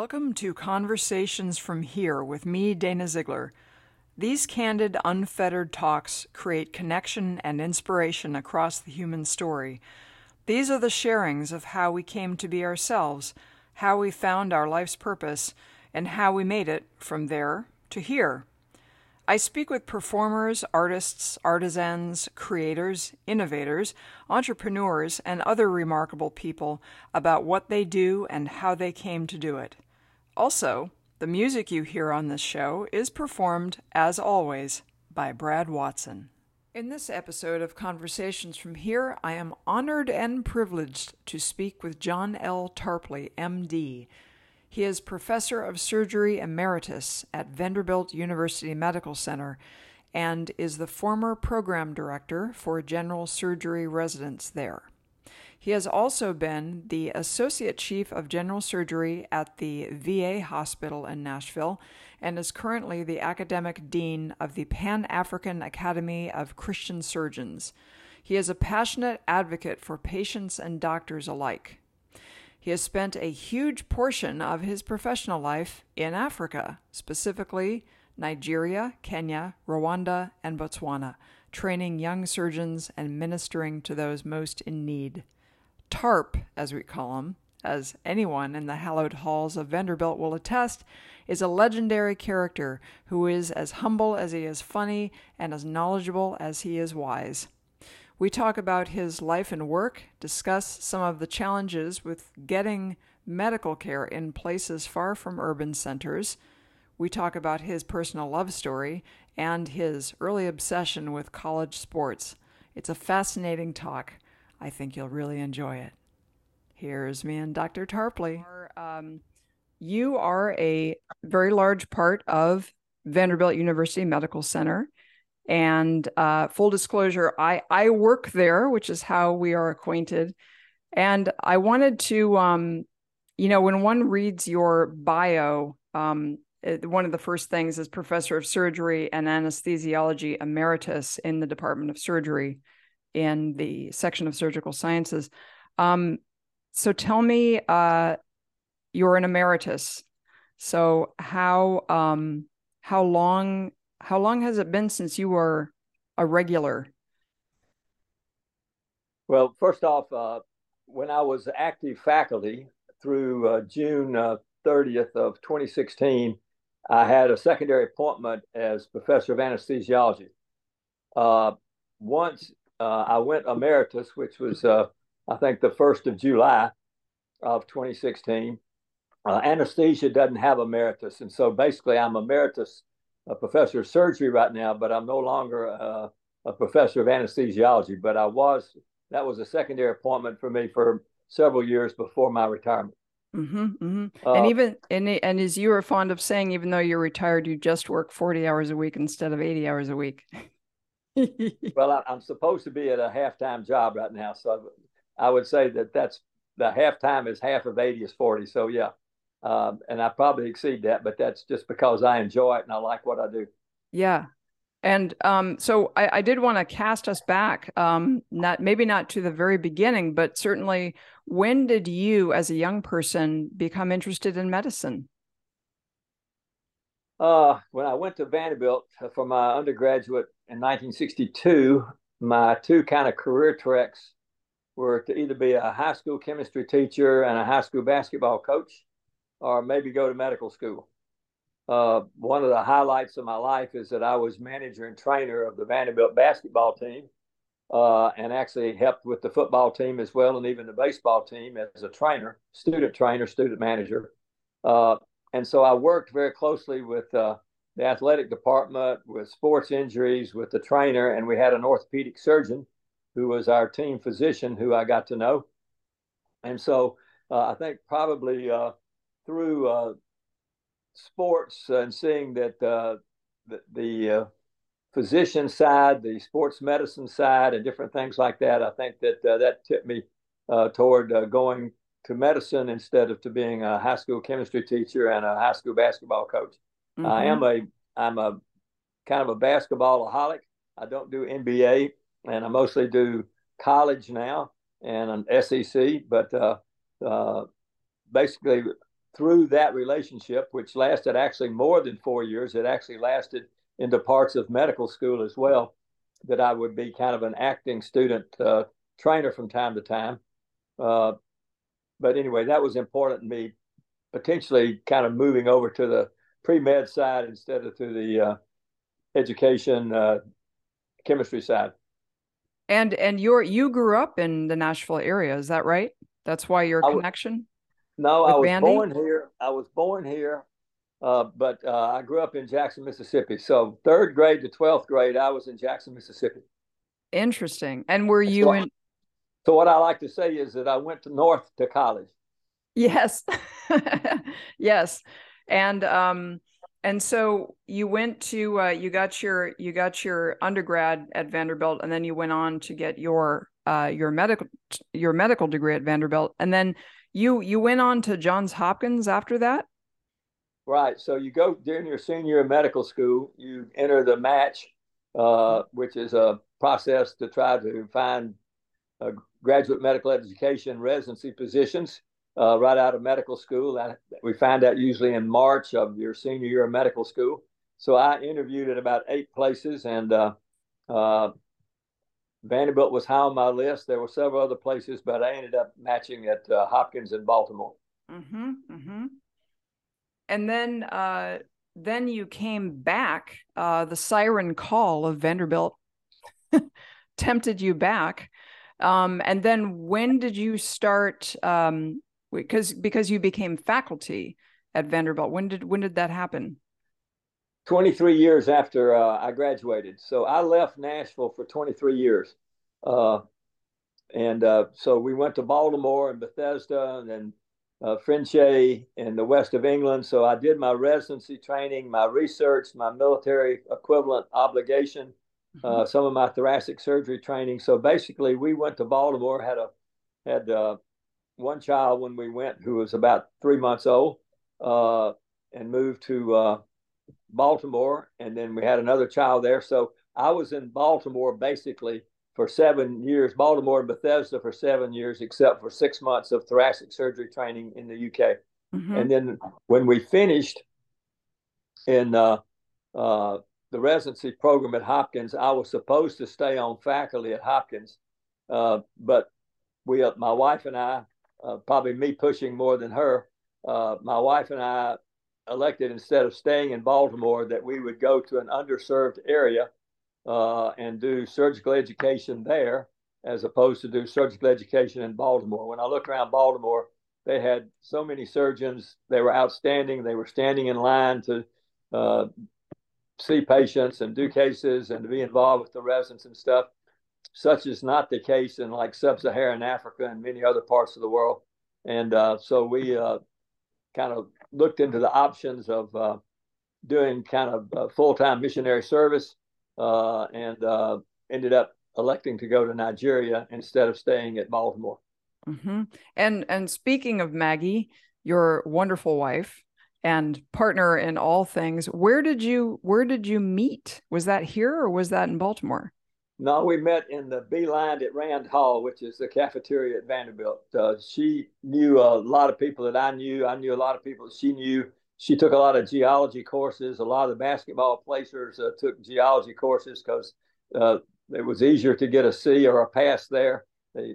Welcome to Conversations from Here with me, Dana Ziegler. These candid, unfettered talks create connection and inspiration across the human story. These are the sharings of how we came to be ourselves, how we found our life's purpose, and how we made it from there to here. I speak with performers, artists, artisans, creators, innovators, entrepreneurs, and other remarkable people about what they do and how they came to do it. Also, the music you hear on this show is performed, as always, by Brad Watson. In this episode of Conversations from Here, I am honored and privileged to speak with John L. Tarpley, MD he is professor of surgery emeritus at Vanderbilt University Medical Center and is the former program director for general surgery residents there. He has also been the associate chief of general surgery at the VA hospital in Nashville and is currently the academic dean of the Pan African Academy of Christian Surgeons. He is a passionate advocate for patients and doctors alike. He has spent a huge portion of his professional life in Africa, specifically Nigeria, Kenya, Rwanda, and Botswana, training young surgeons and ministering to those most in need. Tarp, as we call him, as anyone in the hallowed halls of Vanderbilt will attest, is a legendary character who is as humble as he is funny and as knowledgeable as he is wise. We talk about his life and work, discuss some of the challenges with getting medical care in places far from urban centers. We talk about his personal love story and his early obsession with college sports. It's a fascinating talk. I think you'll really enjoy it. Here's me and Dr. Tarpley. Um, you are a very large part of Vanderbilt University Medical Center. And uh, full disclosure, I I work there, which is how we are acquainted. And I wanted to, um, you know, when one reads your bio, um, one of the first things is professor of surgery and anesthesiology emeritus in the Department of Surgery in the section of surgical sciences. Um, so tell me, uh, you're an emeritus. So how um, how long how long has it been since you were a regular? Well, first off, uh, when I was active faculty through uh, June uh, 30th of 2016, I had a secondary appointment as professor of anesthesiology. Uh, once uh, I went emeritus, which was, uh, I think, the 1st of July of 2016. anesthesia doesn't have emeritus. And so basically, I'm emeritus a professor of surgery right now, but I'm no longer a, a professor of anesthesiology. But I was, that was a secondary appointment for me for several years before my retirement. Mm-hmm, mm-hmm. Uh, and even and and as you are fond of saying, even though you're retired, you just work forty hours a week instead of eighty hours a week. well, I, am supposed to be at a half time job right now, so I would say that that's the half time is half of eighty is forty. So yeah, um, and I probably exceed that, but that's just because I enjoy it and I like what I do. Yeah. And um, so I, I did want to cast us back, um, not maybe not to the very beginning, but certainly when did you, as a young person, become interested in medicine? Uh, when I went to Vanderbilt for my undergraduate in 1962, my two kind of career tracks were to either be a high school chemistry teacher and a high school basketball coach or maybe go to medical school. Uh, one of the highlights of my life is that I was manager and trainer of the Vanderbilt basketball team, uh, and actually helped with the football team as well, and even the baseball team as a trainer, student trainer, student manager. Uh, and so I worked very closely with uh, the athletic department, with sports injuries, with the trainer, and we had an orthopedic surgeon who was our team physician who I got to know. And so uh, I think probably uh, through uh, sports and seeing that uh, the, the uh, physician side, the sports medicine side, and different things like that, I think that uh, that tipped me toward going to medicine instead of to being a high school chemistry teacher and a high school basketball coach. Mm-hmm. I am a I'm a kind of a basketballaholic. I don't do NBA, and I mostly do college now and an SEC. But uh, uh, basically, through that relationship, which lasted actually more than four years, it actually lasted into parts of medical school as well. That I would be kind of an acting student uh, trainer from time to time. Uh, but anyway, that was important to me, potentially kind of moving over to the pre med side instead of through the uh, education uh, chemistry side. And and you're you grew up in the Nashville area, is that right? That's why your connection. no, I was Vandy? born here. I was born here, uh, but uh, I grew up in Jackson, Mississippi. So third grade to twelfth grade, I was in Jackson, Mississippi. Interesting. And were you so, in? So what I like to say is that I went to North to college. Yes, yes, and um, and so you went to uh, you got your you got your undergrad at Vanderbilt, and then you went on to get your uh, your medical your medical degree at Vanderbilt, and then you you went on to Johns Hopkins after that. Right. So you go during your senior year of medical school, you enter the match, uh, which is a process to try to find graduate medical education residency positions uh, right out of medical school. We find that usually in March of your senior year of medical school. So I interviewed at about eight places, and uh, uh, Vanderbilt was high on my list. There were several other places, but I ended up matching at uh, Hopkins in Baltimore. Mm-hmm, mm-hmm. And then, uh, then you came back. Uh, the siren call of Vanderbilt tempted you back. Um, and then, when did you start um, because because you became faculty at Vanderbilt. When did when did that happen? 23 years after uh, I graduated. So I left Nashville for 23 years. Uh, and uh, so we went to Baltimore and Bethesda and then uh, Frenchay in the west of England. So I did my residency training, my research, my military equivalent obligation, uh, mm-hmm. some of my thoracic surgery training. So basically, we went to Baltimore, had a had uh, one child when we went who was about three months old uh, and moved to uh, Baltimore. And then we had another child there. So I was in Baltimore basically for seven years, Baltimore and Bethesda for seven years, except for six months of thoracic surgery training in the UK. Mm-hmm. And then when we finished in uh, uh, the residency program at Hopkins, I was supposed to stay on faculty at Hopkins, uh, but we, uh, my wife and I, uh, probably me pushing more than her. Uh, my wife and I elected instead of staying in Baltimore that we would go to an underserved area uh, and do surgical education there as opposed to do surgical education in Baltimore. When I look around Baltimore, they had so many surgeons. They were outstanding. They were standing in line to uh, see patients and do cases and to be involved with the residents and stuff. Such is not the case in like sub-Saharan Africa and many other parts of the world. And uh, so we uh, kind of looked into the options of uh, doing kind of full-time missionary service uh, and uh, ended up electing to go to Nigeria instead of staying at Baltimore. Mm-hmm. And and speaking of Maggie, your wonderful wife and partner in all things, where did you where did you meet? Was that here or was that in Baltimore? No, we met in the B line at Rand Hall, which is the cafeteria at Vanderbilt. Uh, she knew a lot of people that I knew. I knew a lot of people that she knew. She took a lot of geology courses. A lot of the basketball placers uh, took geology courses because uh, it was easier to get a C or a pass there. They,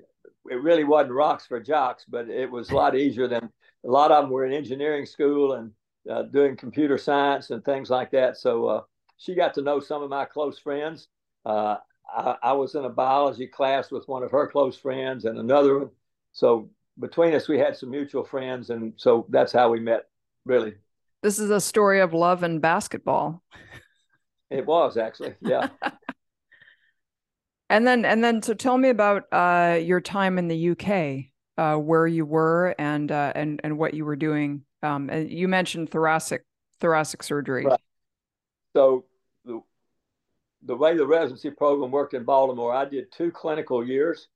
it really wasn't rocks for jocks, but it was a lot easier than a lot of them were in engineering school and uh, doing computer science and things like that. So uh, she got to know some of my close friends. Uh, I, I, was in a biology class with one of her close friends and another one. So between us, we had some mutual friends, and so that's how we met. Really, this is a story of love and basketball. It was actually, yeah. and then, and then, so tell me about uh, your time in the UK, uh, where you were, and uh, and and what you were doing. Um, and you mentioned thoracic thoracic surgery. Right. So the way the residency program worked in Baltimore, I did two clinical years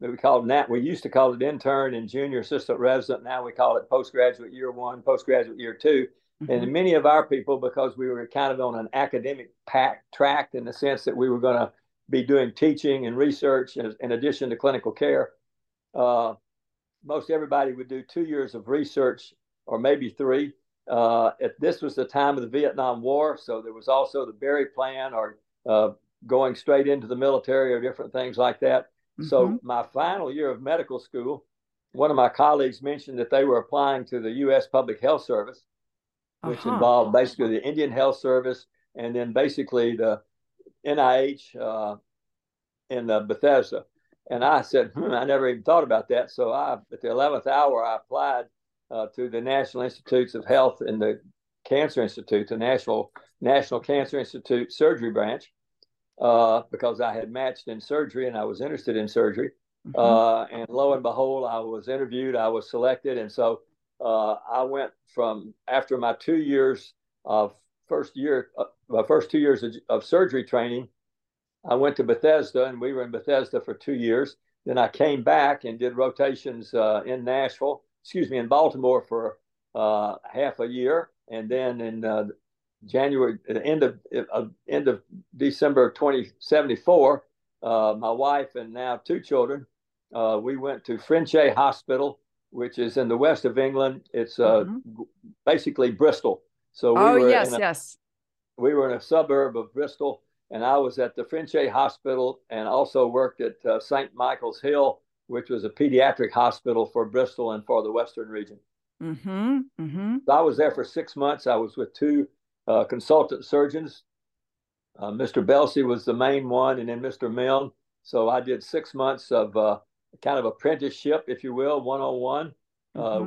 that we called that we used to call it intern and junior assistant resident. Now we call it postgraduate year one, postgraduate year 2 mm-hmm. And many of our people, because we were kind of on an academic pack, track in the sense that we were going to be doing teaching and research in, in addition to clinical care, uh, most everybody would do two years of research or maybe three. Uh, if this was the time of the Vietnam War, so there was also the Berry Plan or uh, going straight into the military or different things like that. Mm-hmm. So my final year of medical school, one of my colleagues mentioned that they were applying to the U.S. Public Health Service, which uh-huh. involved basically the Indian Health Service and then basically the NIH uh, in uh, Bethesda. And I said, hmm, I never even thought about that. So I, at the 11th hour, I applied uh, to the National Institutes of Health in the Cancer Institute, the National National Cancer Institute Surgery Branch uh, because I had matched in surgery and I was interested in surgery. Mm-hmm. Uh, and lo and behold, I was interviewed, I was selected. And so uh, I went from after my two years of first year, uh, my first two years of, of, surgery training, I went to Bethesda and we were in Bethesda for two years. Then I came back and did rotations uh, in Nashville, excuse me, in Baltimore for uh, half a year. And then in January, end of uh, end of December of 2074, uh, my wife and now two children, uh, we went to Frenchay Hospital, which is in the west of England. It's uh, mm-hmm. basically Bristol. So we oh yes, a, yes. We were in a suburb of Bristol, and I was at the Frenchay Hospital, and also worked at uh, St. Michael's Hill, which was a pediatric hospital for Bristol and for the Western region. Mm-hmm. Mm-hmm. I was there for six months. I was with two uh, consultant surgeons. Uh, Mr. Belsey was the main one, and then Mr. Milne. So I did six months of uh, kind of apprenticeship, if you will, one on one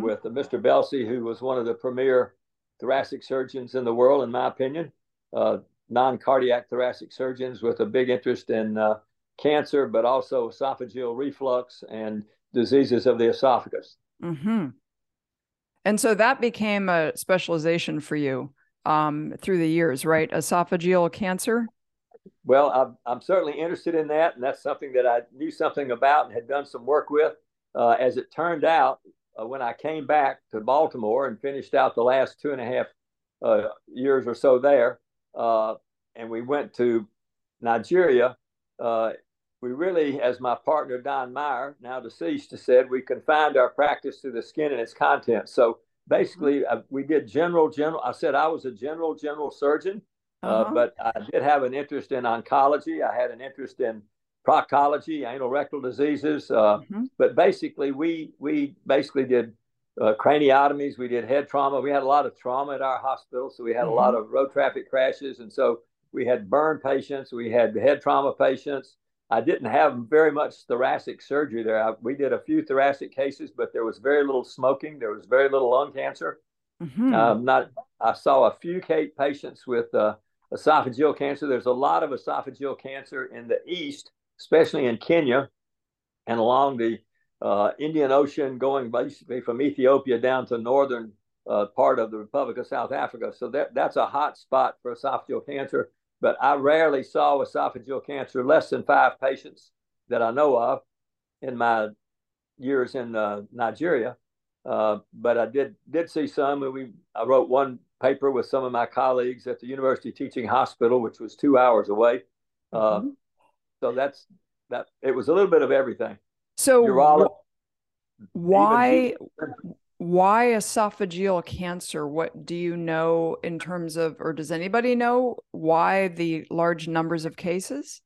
with Mr. Belsey, who was one of the premier thoracic surgeons in the world, in my opinion. Uh, non cardiac thoracic surgeons with a big interest in uh, cancer, but also esophageal reflux and diseases of the esophagus. Mm-hmm. And so that became a specialization for you um, through the years, right? Esophageal cancer. Well, I'm, I'm certainly interested in that, and that's something that I knew something about and had done some work with. Uh, as it turned out, uh, when I came back to Baltimore and finished out the last two and a half uh, years or so there, uh, and we went to Nigeria, uh, we really, as my partner Don Meyer, now deceased, said, we confined our practice to the skin and its contents. So basically uh, we did general general i said i was a general general surgeon uh, uh-huh. but i did have an interest in oncology i had an interest in proctology anal rectal diseases uh, mm-hmm. but basically we we basically did uh, craniotomies we did head trauma we had a lot of trauma at our hospital so we had mm-hmm. a lot mm-hmm. of road traffic crashes and so we had burn patients we had head trauma patients I didn't have very much thoracic surgery there. I, we did a few thoracic cases, but there was very little smoking. There was very little lung cancer. Mm-hmm. Um, not, I saw a few patients with uh, esophageal cancer. There's a lot of esophageal cancer in the east, especially in Kenya and along the uh, Indian Ocean, going basically from Ethiopia down to northern uh, part of the Republic of South Africa. So that, that's a hot spot for esophageal cancer but I rarely saw esophageal cancer, less than five patients that I know of in my years in uh, Nigeria. Uh, but I did did see some. And we I wrote one paper with some of my colleagues at the University Teaching Hospital, which was two hours away. Uh, mm-hmm. So that's that. It was a little bit of everything. So Urolo- why why esophageal cancer? What do you know in terms of, or does anybody know why the large numbers of cases?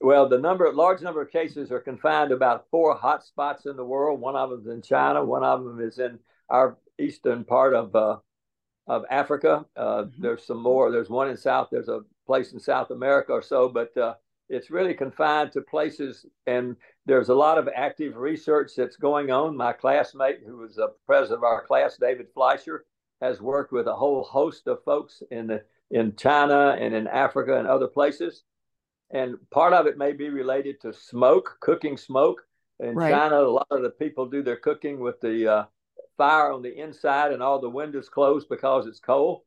Well, the number, large number of cases are confined to about four hot spots in the world. One of them is in China. One of them is in our eastern part of uh, of Africa. Uh, mm-hmm. There's some more. There's one in South. There's a place in South America or so, but uh, it's really confined to places. And there's a lot of active research that's going on. My classmate, who was the president of our class, David Fleischer, has worked with a whole host of folks in the in China and in Africa and other places. And part of it may be related to smoke, cooking smoke. In right. China, a lot of the people do their cooking with the uh, fire on the inside and all the windows closed because it's cold.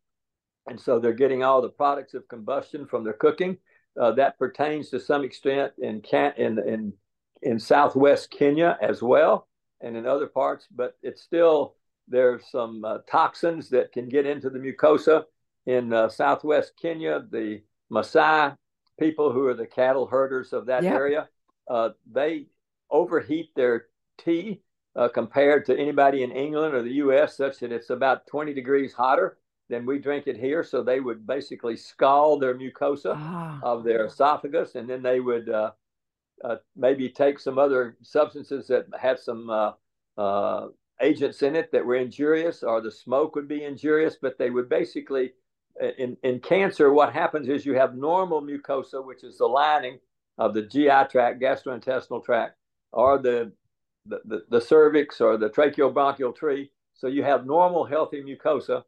And so they're getting all the products of combustion from their cooking. Uh, that pertains to some extent in, can- in, in, in southwest Kenya as well and in other parts, but it's still, there's some uh, toxins that can get into the mucosa. In uh, southwest Kenya, the Maasai people who are the cattle herders of that yep. area, uh, they overheat their tea uh, compared to anybody in England or the US, such that it's about 20 degrees hotter than we drink it here. So they would basically scald their mucosa ah. of their esophagus, and then they would uh, uh, maybe take some other substances that had some uh, uh, agents in it that were injurious, or the smoke would be injurious, but they would basically. In, in cancer, what happens is you have normal mucosa, which is the lining of the GI tract, gastrointestinal tract, or the the, the, cervix or the tracheobronchial tree. So you have normal, healthy mucosa.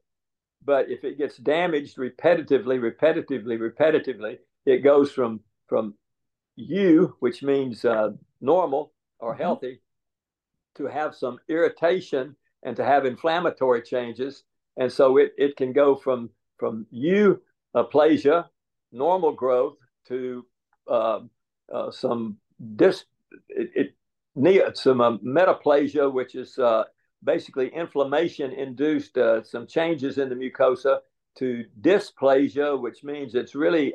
But if it gets damaged repetitively, repetitively, repetitively, it goes from from U, which means uh, normal or mm-hmm. healthy, to have some irritation and to have inflammatory changes. And so it, it can go from from U aplasia, normal growth, to uh, uh, some dis. It, it, some uh, metaplasia, which is uh, basically inflammation induced uh, some changes in the mucosa, to dysplasia, which means it's really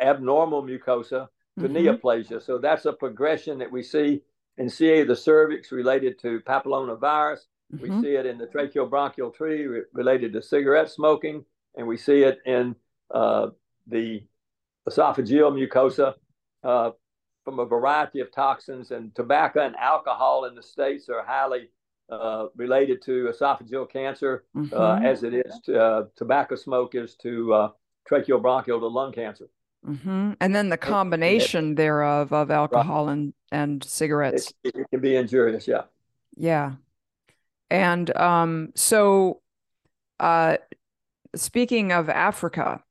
abnormal mucosa, to mm-hmm. neoplasia. So that's a progression that we see in CA of the cervix related to papillomavirus. Mm-hmm. We see it in the tracheobronchial tree re- related to cigarette smoking, and we see it in uh, the esophageal mucosa uh, from a variety of toxins, and tobacco and alcohol in the states are highly uh, related to esophageal cancer, uh, mm-hmm. uh, as it is to, uh, tobacco smoke is to uh, tracheobronchial to lung cancer. Mm-hmm. And then the combination it, thereof of alcohol right. and, and cigarettes. It, it, can be injurious, yeah. Yeah. And um, so, uh, speaking of Africa,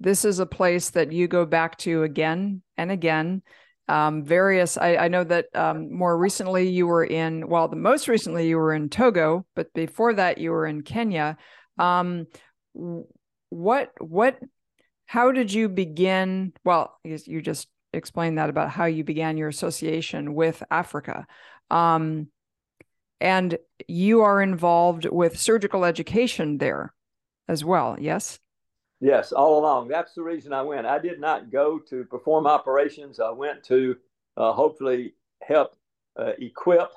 this is a place that you go back to again and again um, various. I, I, know that um, more recently you were in. Well, the most recently you were in Togo, but before that you were in Kenya. Um, what what? How did you begin? Well, you just explained that about how you began your association with Africa. Um, and you are involved with surgical education there as well, yes? Yes, all along. That's the reason I went. I did not go to perform operations. I went to uh, hopefully help uh, equip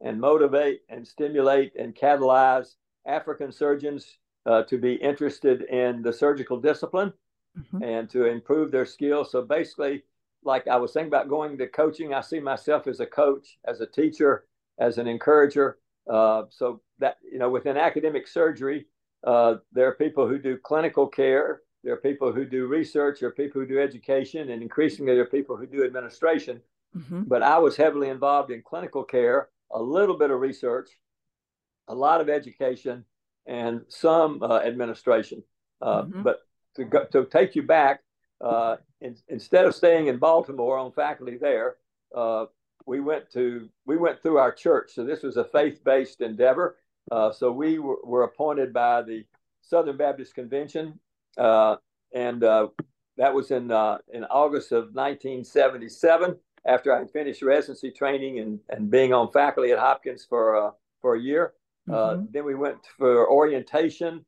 and motivate and stimulate and catalyze African surgeons uh, to be interested in the surgical discipline mm-hmm. and to improve their skills. So basically, like I was saying about going to coaching, I see myself as a coach, as a teacher, as an encourager. Uh, so that, you know, within academic surgery, uh, there are people who do clinical care. There are people who do research. There are people who do education, and increasingly there are people who do administration. Mm-hmm. But I was heavily involved in clinical care, a little bit of research, a lot of education, and some uh, administration. Uh, mm-hmm. But to, go, to take you back, uh, in, instead of staying in Baltimore on faculty there, uh, we went to we went through our church. So this was a faith-based endeavor uh, so we were, were, appointed by the Southern Baptist Convention, uh, and uh, that was in uh, in August of 1977. After I finished residency training and, and being on faculty at Hopkins for uh, for a year, mm-hmm. then we went for orientation.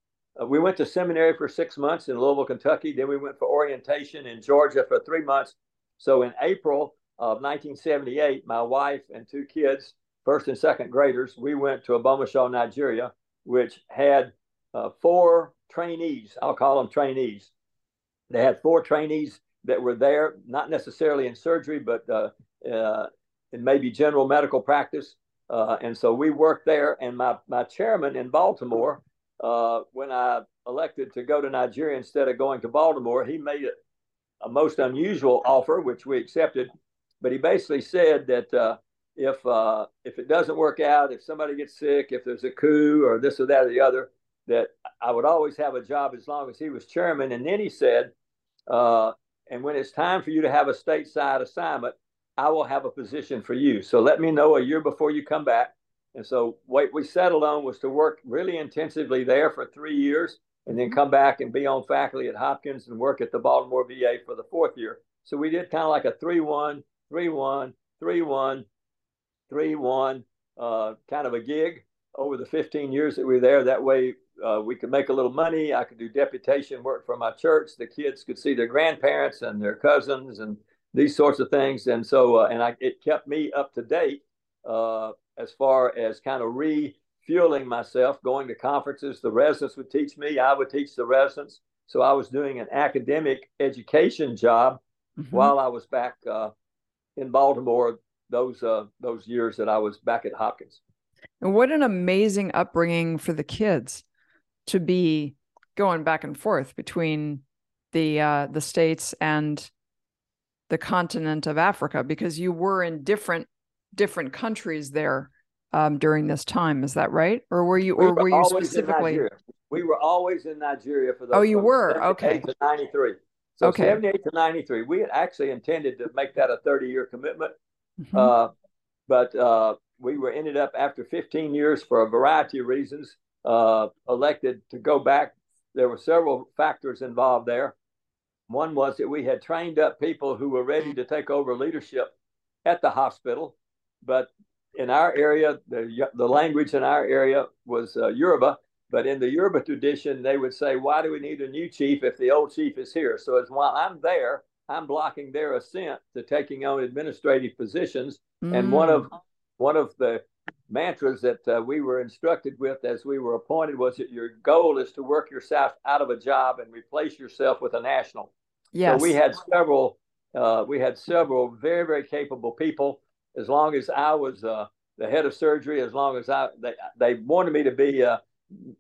We went to seminary for six months in Louisville, Kentucky. Then we went for orientation in Georgia for three months. So in April of 1978, my wife and two kids first and second graders, we went to Ogbomoso, Nigeria, which had uh, four trainees. I'll call them trainees. They had four trainees that were there, not necessarily in surgery, but uh, uh, in maybe general medical practice. Uh, and so we worked there. And my, my chairman in Baltimore, uh, when I elected to go to Nigeria instead of going to Baltimore, he made a, a most unusual offer, which we accepted. But he basically said that uh, if uh, if it doesn't work out, if somebody gets sick, if there's a coup or this or that or the other, that I would always have a job as long as he was chairman. And then he said, uh, and when it's time for you to have a stateside assignment, I will have a position for you. So let me know a year before you come back. And so what we settled on was to work really intensively there for three years and then come back and be on faculty at Hopkins and work at the Baltimore VA for the fourth year. So we did kind of like a 3 1, 3 1, 3 1, 3 1 uh, kind of a gig over the 15 years that we were there. That way uh, we could make a little money. I could do deputation work for my church. The kids could see their grandparents and their cousins and these sorts of things. And so, uh, and I, it kept me up to date uh, as far as kind of refueling myself, going to conferences. The residents would teach me, I would teach the residents. So I was doing an academic education job mm-hmm. while I was back uh, in Baltimore those uh, those years that I was back at Hopkins. And what an amazing upbringing for the kids to be going back and forth between the uh, the states and the continent of Africa because you were in different different countries there um, during this time. Is that right, or were you, or we were, were you specifically? We were always in Nigeria for those. Oh, you were okay. To ninety three. So okay. 78 to 93. We had actually intended to make that a 30 year commitment. Mm-hmm. Uh, but uh, we were ended up after 15 years for a variety of reasons uh, elected to go back. There were several factors involved there. One was that we had trained up people who were ready to take over leadership at the hospital, but in our area, the, the language in our area was uh, Yoruba. But in the Yoruba tradition, they would say, "Why do we need a new chief if the old chief is here?" So as while I'm there, I'm blocking their ascent to taking on administrative positions. Mm. And one of one of the mantras that uh, we were instructed with as we were appointed was that your goal is to work yourself out of a job and replace yourself with a national. Yes. So we had several, uh, we had several very, very capable people. As long as I was uh, the head of surgery, as long as I, they, they wanted me to be a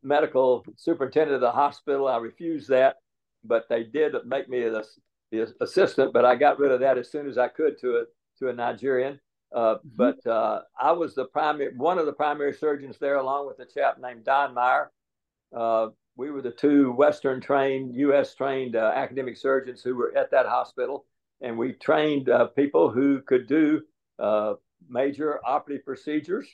medical superintendent of the hospital. I refused that, but they did make me the, the assistant, but I got rid of that as soon as I could to a, to a Nigerian. Uh, mm-hmm. But uh, I was the primary, one of the primary surgeons there, along with a chap named Don Meyer. Uh, we were the two Western trained, U.S. trained uh, academic surgeons who were at that hospital, and we trained uh, people who could do uh, major operative procedures.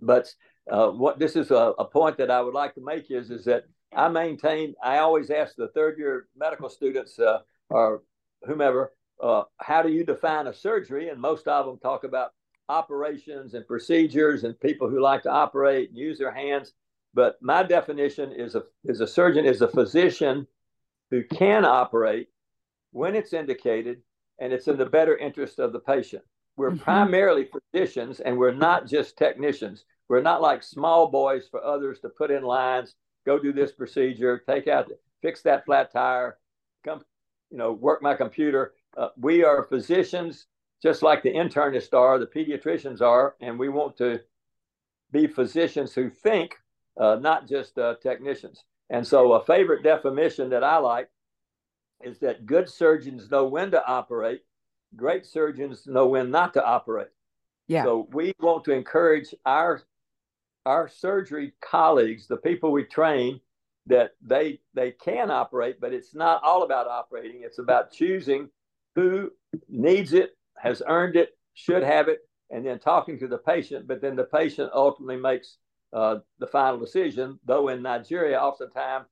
But what this is a, a, point that I would like to make is is that I maintain. I always ask the third year medical students or whomever uh, how do you define a surgery? And most of them talk about operations and procedures and people who like to operate and use their hands. But my definition is a is a surgeon is a physician who can operate when it's indicated and it's in the better interest of the patient. We're mm-hmm. primarily physicians and we're not just technicians. We're not like small boys for others to put in lines, go do this procedure, take out, fix that flat tire, come, you know, work my computer uh, we are physicians, just like the internists are, the pediatricians are, and we want to be physicians who think, uh, not just uh, technicians. And so, a favorite definition that I like is that good surgeons know when to operate, great surgeons know when not to operate. Yeah. So we want to encourage our our surgery colleagues, the people we train, that they they can operate, but it's not all about operating. It's about choosing who needs it, has earned it, should have it, and then talking to the patient. But then the patient ultimately makes uh, the final decision. Though in Nigeria, oftentimes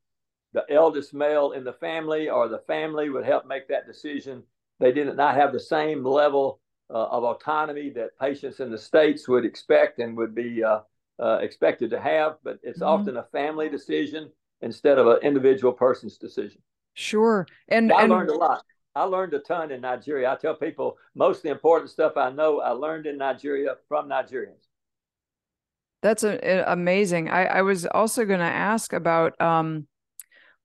the eldest male in the family or the family would help make that decision. They did not have the same level uh, of autonomy that patients in the states would expect and would be uh, uh expected to have. But it's mm-hmm. often a family decision instead of an individual person's decision. Sure, and I and, learned a lot. I learned a ton in Nigeria. I tell people most of the important stuff I know I learned in Nigeria from Nigerians. That's a, a, amazing. I, I was also going to ask about um,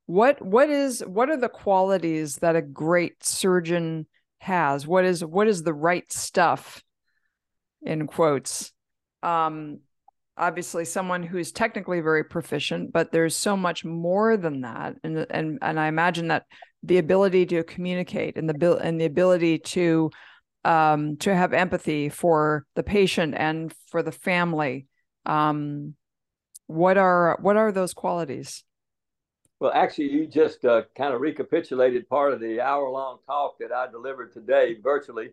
what what is what are the qualities that a great surgeon has? What is what is the right stuff in quotes um, obviously someone who's technically very proficient, but there's so much more than that, and and and I imagine that the ability to communicate and the bill and the ability to um, to have empathy for the patient and for the family. Um, what are what are those qualities? Well, actually, you just uh, kind of recapitulated part of the hour-long talk that I delivered today virtually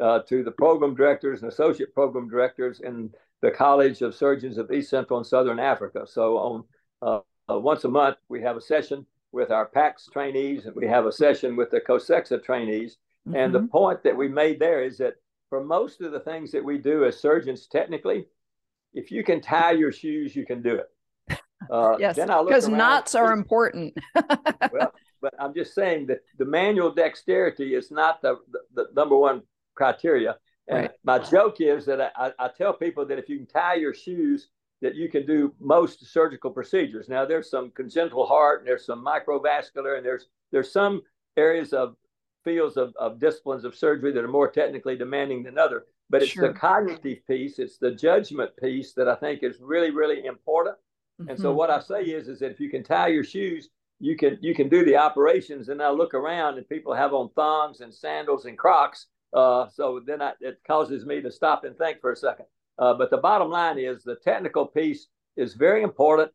uh, to the program directors and associate program directors in the College of Surgeons of East Central and Southern Africa. So on uh, uh once a month, we have a session with our PAACS trainees, and we have a session with the COSECSA trainees. Mm-hmm. And the mm-hmm. point that we made there is that for most of the things that we do as surgeons, technically, if you can tie your shoes, you can do it. Uh, yes, because knots are important. well, but I'm just saying that the manual dexterity is not the, the, the number one criteria. And right. my joke is that I, I tell people that if you can tie your shoes, that you can do most surgical procedures. Now, there's some congenital heart, and there's some microvascular, and there's there's some areas of fields of, of disciplines of surgery that are more technically demanding than other. But it's sure. the cognitive piece, it's the judgment piece that I think is really, really important. Mm-hmm. And so mm-hmm. what I say is, is that if you can tie your shoes, you can you can do the operations. And I look around and people have on thongs and sandals and Crocs. Uh, so then I, it causes me to stop and think for a second. Uh, but the bottom line is the technical piece is very important,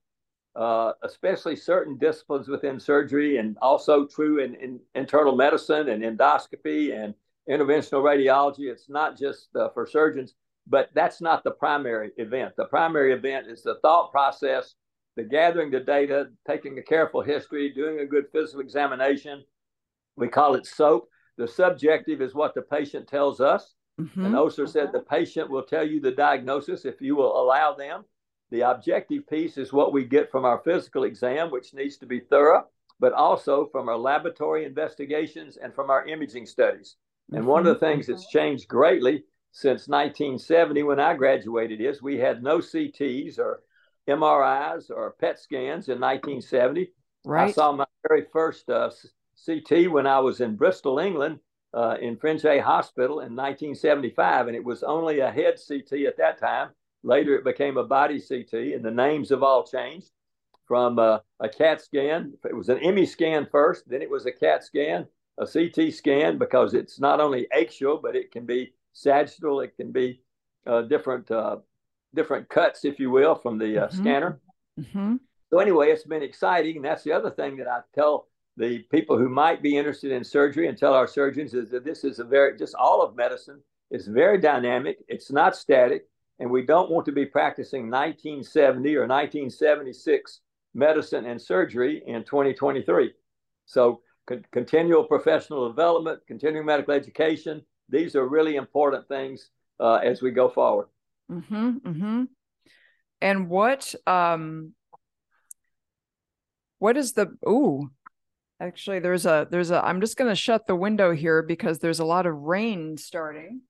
uh, especially certain disciplines within surgery and also true in, in, internal medicine and endoscopy and interventional radiology. It's not just uh, for surgeons, but that's not the primary event. The primary event is the thought process, the gathering the data, taking a careful history, doing a good physical examination. We call it SOAP. The subjective is what the patient tells us. Mm-hmm. And Osler said mm-hmm. the patient will tell you the diagnosis if you will allow them. The objective piece is what we get from our physical exam, which needs to be thorough, but also from our laboratory investigations and from our imaging studies. And one of the mm-hmm. things that's mm-hmm. changed greatly since 1970 when I graduated is we had no CTs or MRIs or PET scans in 1970. Right. I saw my very first uh, CT when I was in Bristol, England, uh, in Frenchay Hospital in 1975, and it was only a head CT at that time. Later, it became a body CT, and the names have all changed from uh, a CAT scan. It was an EMI scan first, then it was a CAT scan, a CT scan, because it's not only axial, but it can be sagittal, it can be uh, different uh, different cuts, if you will, from the uh, mm-hmm. scanner. Mm-hmm. So anyway, it's been exciting, and that's the other thing that I tell the people who might be interested in surgery and tell our surgeons is that this is a very just all of medicine is very dynamic. It's not static, and we don't want to be practicing 1970 or 1976 medicine and surgery in 2023. So con- continual professional development, continuing medical education, these are really important things uh, as we go forward. Mm-hmm, mm-hmm. And what um, what is the ooh Actually, there's a there's a I'm just going to shut the window here because there's a lot of rain starting.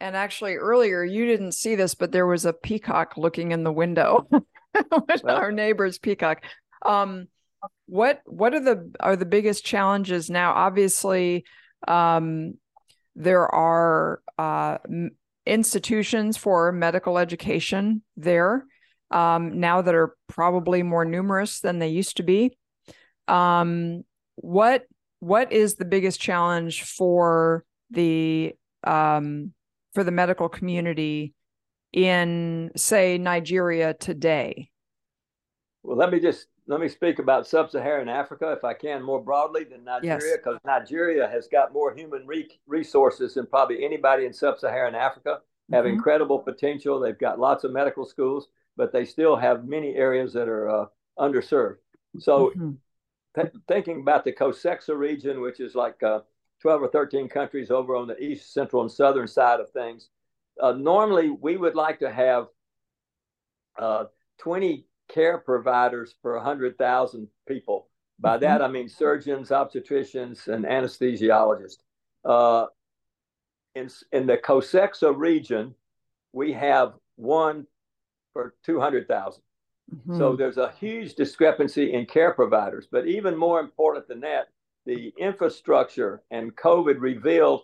And actually earlier you didn't see this but there was a peacock looking in the window. our neighbor's peacock. Um what what are the are the biggest challenges now? Obviously um there are uh institutions for medical education there um, now that are probably more numerous than they used to be. Um, what what is the biggest challenge for the um, for the medical community in say Nigeria today? Well, let me just let me speak about sub-Saharan Africa, if I can, more broadly than Nigeria, because yes. Nigeria has got more human re- resources than probably anybody in sub-Saharan Africa. Have mm-hmm. incredible potential. They've got lots of medical schools but they still have many areas that are uh, underserved. So, mm-hmm. th- thinking about the COSECSA region, which is like uh, 12 or 13 countries over on the east, central, and southern side of things, uh, normally we would like to have uh, 20 care providers for 100,000 people. By mm-hmm. that, I mean surgeons, obstetricians, and anesthesiologists. Uh, in, in the COSECSA region, we have one for 200,000. Mm-hmm. So there's a huge discrepancy in care providers. But even more important than that, the infrastructure and COVID revealed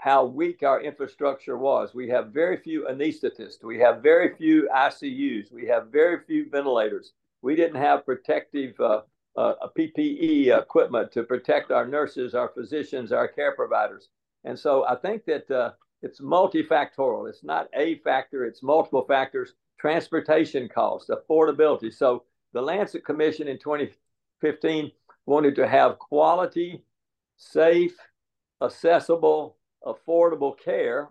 how weak our infrastructure was. We have very few anesthetists. We have very few ICUs. We have very few ventilators. We didn't have protective uh, uh, PPE equipment to protect our nurses, our physicians, our care providers. And so I think that uh, it's multifactorial. It's not a factor, it's multiple factors. Transportation costs, affordability. So the Lancet Commission in 2015 wanted to have quality, safe, accessible, affordable care.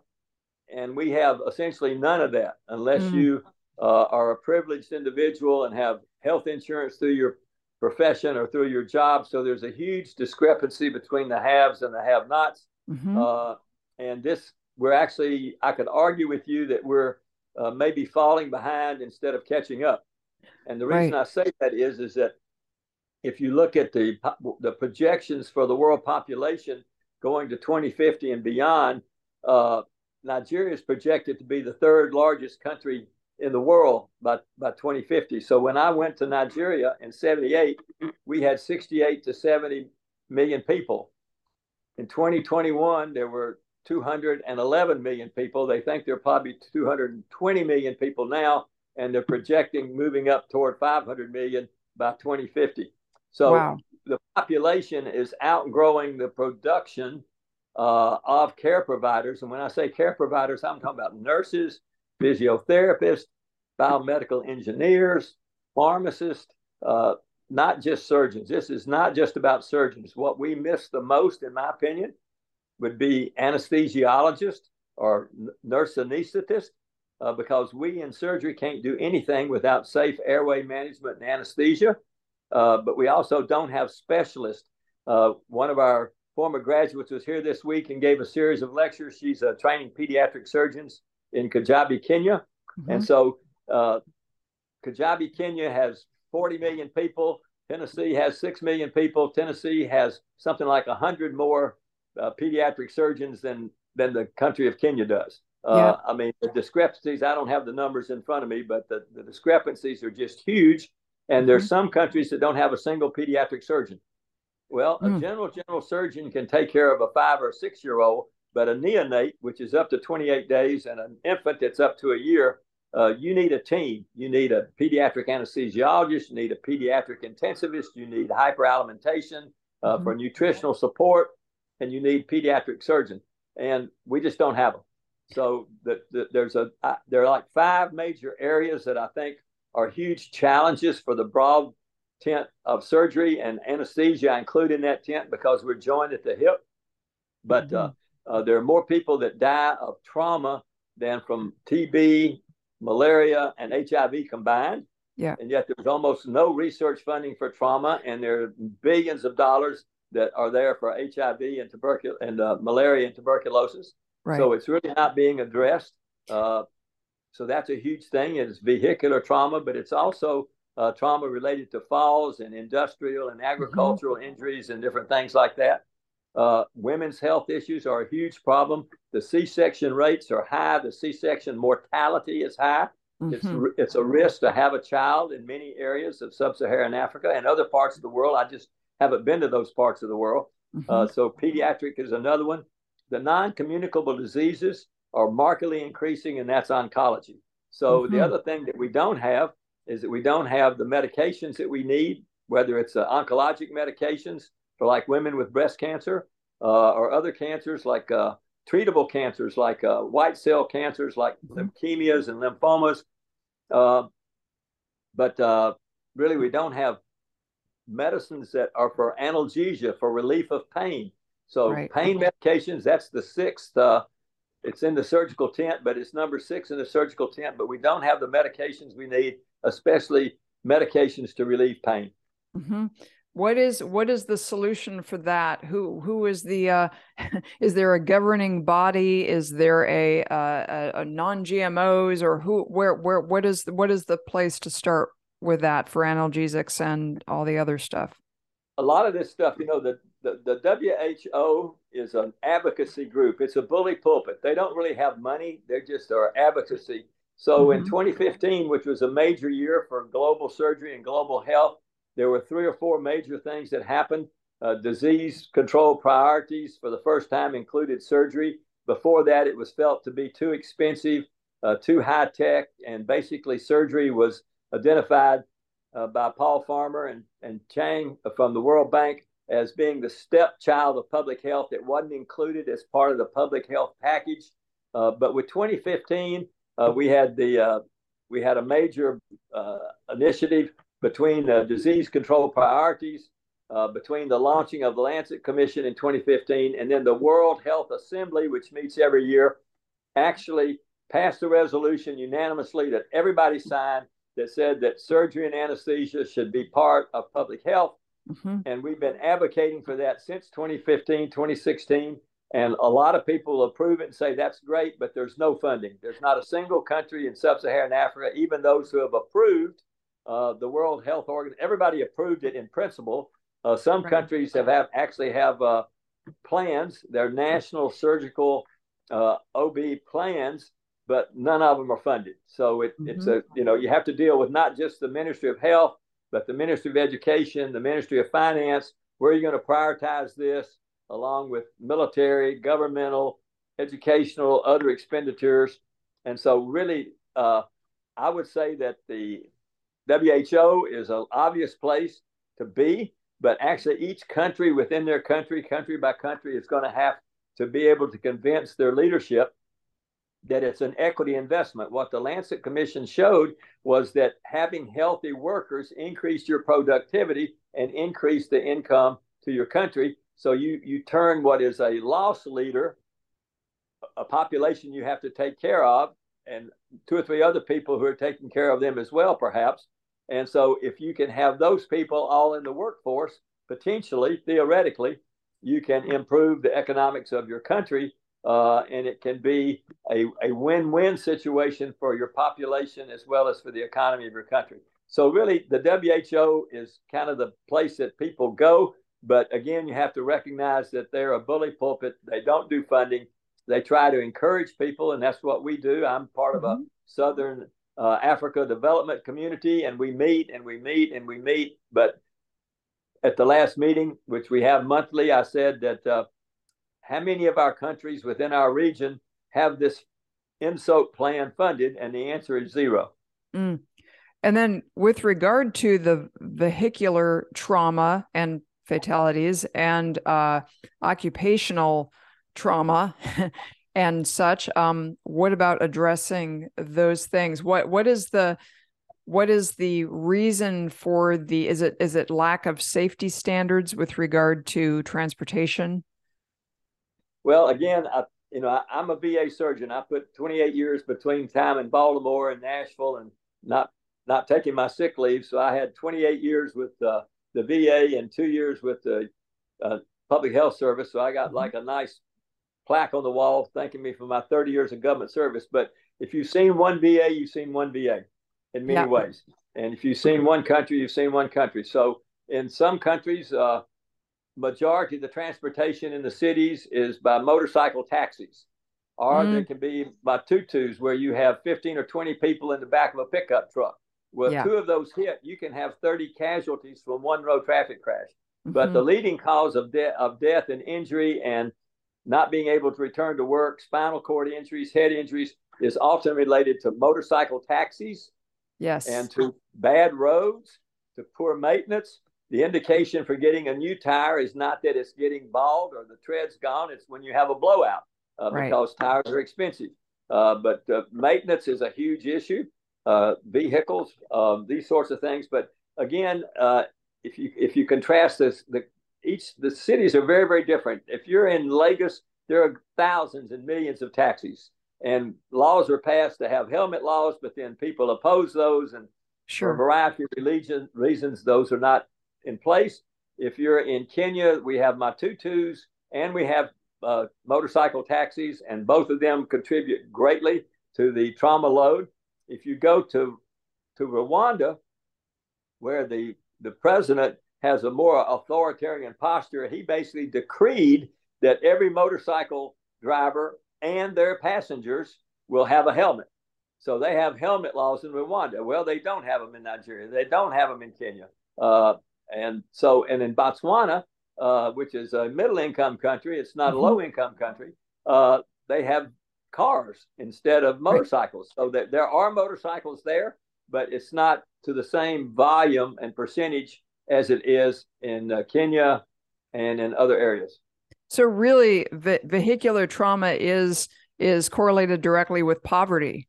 And we have essentially none of that unless mm. you uh, are a privileged individual and have health insurance through your profession or through your job. So there's a huge discrepancy between the haves and the have nots. Mm-hmm. Uh, and this, we're actually, I could argue with you that we're uh, maybe falling behind instead of catching up. And the reason right. I say that is, is that if you look at the the projections for the world population going to 2050 and beyond, uh, Nigeria is projected to be the third largest country in the world by, by 2050. So when I went to Nigeria in 78, we had 68 to 70 million people. In 2021, there were 211 million people. They think there are probably 220 million people now, and they're projecting moving up toward 500 million by 2050. So wow. the population is outgrowing the production uh, of care providers. And when I say care providers, I'm talking about nurses, physiotherapists, biomedical engineers, pharmacists, uh, not just surgeons. This is not just about surgeons. What we miss the most, in my opinion, would be anesthesiologists or nurse anesthetists, uh, because we in surgery can't do anything without safe airway management and anesthesia. Uh, but we also don't have specialists. Uh, one of our former graduates was here this week and gave a series of lectures. She's uh, training pediatric surgeons in Kijabe, Kenya. Mm-hmm. And so uh, Kijabe, Kenya has 40 million people. Tennessee has 6 million people. Tennessee has something like 100 more uh, pediatric surgeons than, than the country of Kenya does. Uh, yeah. I mean, the discrepancies, I don't have the numbers in front of me, but the, the discrepancies are just huge. And there's mm-hmm. some countries that don't have a single pediatric surgeon. Well, mm. a general general surgeon can take care of a five or six year old, but a neonate, which is up to 28 days, and an infant that's up to a year, uh, you need a team. You need a pediatric anesthesiologist, you need a pediatric intensivist, you need hyperalimentation uh, mm-hmm. for nutritional support, and you need pediatric surgeon. And we just don't have them. So the, the, there's a there are like five major areas that I think are huge challenges for the broad tent of surgery and anesthesia include in that tent because we're joined at the hip. But mm-hmm. uh, uh, there are more people that die of trauma than from TB, malaria, and HIV combined. Yeah. And yet there's almost no research funding for trauma, and there are billions of dollars that are there for HIV and tuberculosis and uh, malaria and tuberculosis. Right. So it's really not being addressed. Uh, so that's a huge thing. It's vehicular trauma, but it's also uh, trauma related to falls and industrial and agricultural mm-hmm. injuries and different things like that. Uh, women's health issues are a huge problem. The C-section rates are high. The C-section mortality is high. Mm-hmm. It's it's a risk to have a child in many areas of sub-Saharan Africa and other parts of the world. I just haven't been to those parts of the world. Mm-hmm. Uh, so pediatric is another one. The non-communicable diseases are markedly increasing, and that's oncology. So mm-hmm. the other thing that we don't have is that we don't have the medications that we need, whether it's uh, oncologic medications for like women with breast cancer uh, or other cancers like uh, treatable cancers like uh, white cell cancers like mm-hmm. leukemias and lymphomas. Uh, but uh, really, we don't have medicines that are for analgesia, for relief of pain. So right. pain medications, that's the sixth it's in the surgical tent, but it's number six in the surgical tent. But we don't have the medications we need especially medications to relieve pain. Mm-hmm. What is what is the solution for that? Who who is the uh, is there a governing body? Is there a, uh, a, a non GMOs or who where where what is what is the place to start with that for analgesics and all the other stuff? A lot of this stuff, you know, the the, the WHO is an advocacy group. It's a bully pulpit. They don't really have money. They're just our advocacy so mm-hmm. in 2015, which was a major year for global surgery and global health, there were three or four major things that happened. Uh, disease control priorities for the first time included surgery, before that, it was felt to be too expensive, uh, too high tech, and basically surgery was identified uh, by Paul Farmer and, and Chang from the World Bank as being the stepchild of public health. It wasn't included as part of the public health package. Uh, but with 2015, uh, we had the uh, we had a major uh, initiative between disease control priorities, uh, between the launching of the Lancet Commission in 2015 and then the World Health Assembly, which meets every year, actually passed a resolution unanimously that everybody signed that said that surgery and anesthesia should be part of public health. Mm-hmm. And we've been advocating for that since 2015, 2016. And a lot of people approve it and say that's great, but there's no funding. There's not a single country in sub Saharan Africa, even those who have approved uh, the World Health Organization, everybody approved it in principle. Uh, some right. countries have, have actually have uh, plans, their national surgical uh, OB plans, but none of them are funded. So it, mm-hmm. it's a you know you have to deal with not just the Ministry of Health, but the Ministry of Education, the Ministry of Finance. Where are you going to prioritize this, along with military, governmental, educational, other expenditures? And so, really, uh, I would say that the WHO is an obvious place to be but actually each country within their country, country by country, is going to have to be able to convince their leadership that it's an equity investment. What the Lancet Commission showed was that having healthy workers increased your productivity and increased the income to your country. So you you turn what is a loss leader, a population you have to take care of, and two or three other people who are taking care of them as well, perhaps, and so, if you can have those people all in the workforce, potentially, theoretically, you can improve the economics of your country. Uh, and it can be a, a win win situation for your population as well as for the economy of your country. So, really, the WHO is kind of the place that people go. But again, you have to recognize that they're a bully pulpit. They don't do funding. They try to encourage people, and that's what we do. I'm part of a mm-hmm. Southern uh, Africa Development Community, and we meet and we meet and we meet. But at the last meeting, which we have monthly, I said that uh, how many of our countries within our region have this NSOAP plan funded? And the answer is zero. Mm. And then, with regard to the vehicular trauma and fatalities and uh, occupational trauma and such. Um, what about addressing those things? What what is the what is the reason for the is it is it lack of safety standards with regard to transportation? Well, again, I, you know, I, am a VA surgeon. I put 28 years between time in Baltimore and Nashville, and not not taking my sick leave. So I had 28 years with uh, the VA and two years with the uh, public health service. So I got mm-hmm. like a nice plaque on the wall thanking me for my 30 years of government service. But if you've seen one VA, you've seen one VA in many yeah. ways. And if you've seen one country, you've seen one country. So in some countries, uh, majority of the transportation in the cities is by motorcycle taxis, or mm. there can be by matatus where you have 15 or 20 people in the back of a pickup truck. Well, yeah. two of those hit, you can have 30 casualties from one road traffic crash. Mm-hmm. But the leading cause of, de- of death and injury and not being able to return to work, spinal cord injuries, head injuries is often related to motorcycle taxis. Yes. And to bad roads, to poor maintenance. The indication for getting a new tire is not that it's getting bald or the tread's gone, it's when you have a blowout uh, right. because tires are expensive. Uh, but uh, maintenance is a huge issue. Uh, vehicles, um, these sorts of things. But again, uh, if you if you contrast this, the each the cities are very very different. If you're in Lagos, there are thousands and millions of taxis, and laws are passed to have helmet laws, but then people oppose those, and sure. for a variety of religion reasons, those are not in place. If you're in Kenya, we have Matatus and we have uh, motorcycle taxis, and both of them contribute greatly to the trauma load. If you go to to Rwanda, where the the president has a more authoritarian posture. He basically decreed that every motorcycle driver and their passengers will have a helmet. So they have helmet laws in Rwanda. Well, they don't have them in Nigeria. They don't have them in Kenya. Uh, and so, and in Botswana, uh, which is a middle income country, it's not mm-hmm. a low income country. Uh, they have cars instead of motorcycles. Right. So that there are motorcycles there, but it's not to the same volume and percentage as it is in uh, Kenya and in other areas. So really, ve- vehicular trauma is is correlated directly with poverty.